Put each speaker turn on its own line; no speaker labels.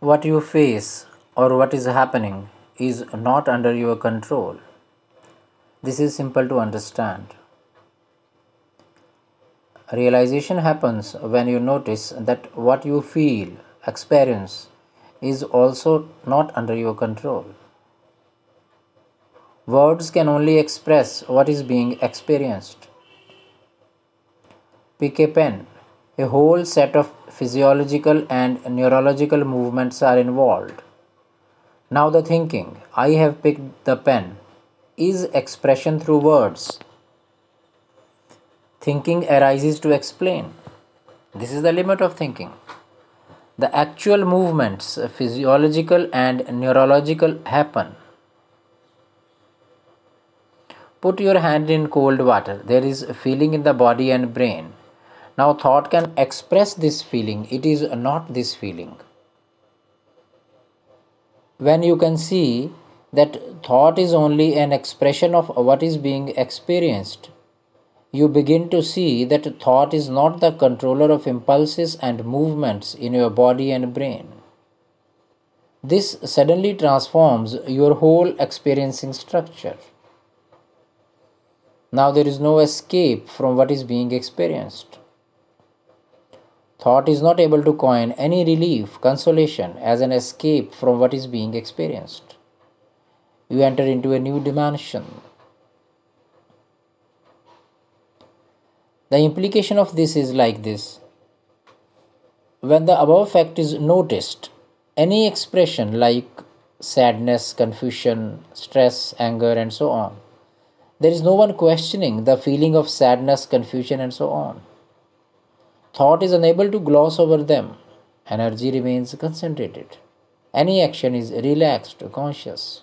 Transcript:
What you face or what is happening is not under your control. This is simple to understand. Realization happens when you notice that what you feel, experience, is also not under your control. Words can only express what is being experienced. Pick a pen. A whole set of physiological and neurological movements are involved. Now, the thinking, I have picked the pen, is expression through words. Thinking arises to explain. This is the limit of thinking. The actual movements, physiological and neurological, happen. Put your hand in cold water. There is feeling in the body and brain. Now, thought can express this feeling, it is not this feeling. When you can see that thought is only an expression of what is being experienced, you begin to see that thought is not the controller of impulses and movements in your body and brain. This suddenly transforms your whole experiencing structure. Now there is no escape from what is being experienced. Thought is not able to coin any relief, consolation as an escape from what is being experienced. You enter into a new dimension. The implication of this is like this when the above fact is noticed, any expression like sadness, confusion, stress, anger, and so on, there is no one questioning the feeling of sadness, confusion, and so on. Thought is unable to gloss over them. Energy remains concentrated. Any action is relaxed, conscious.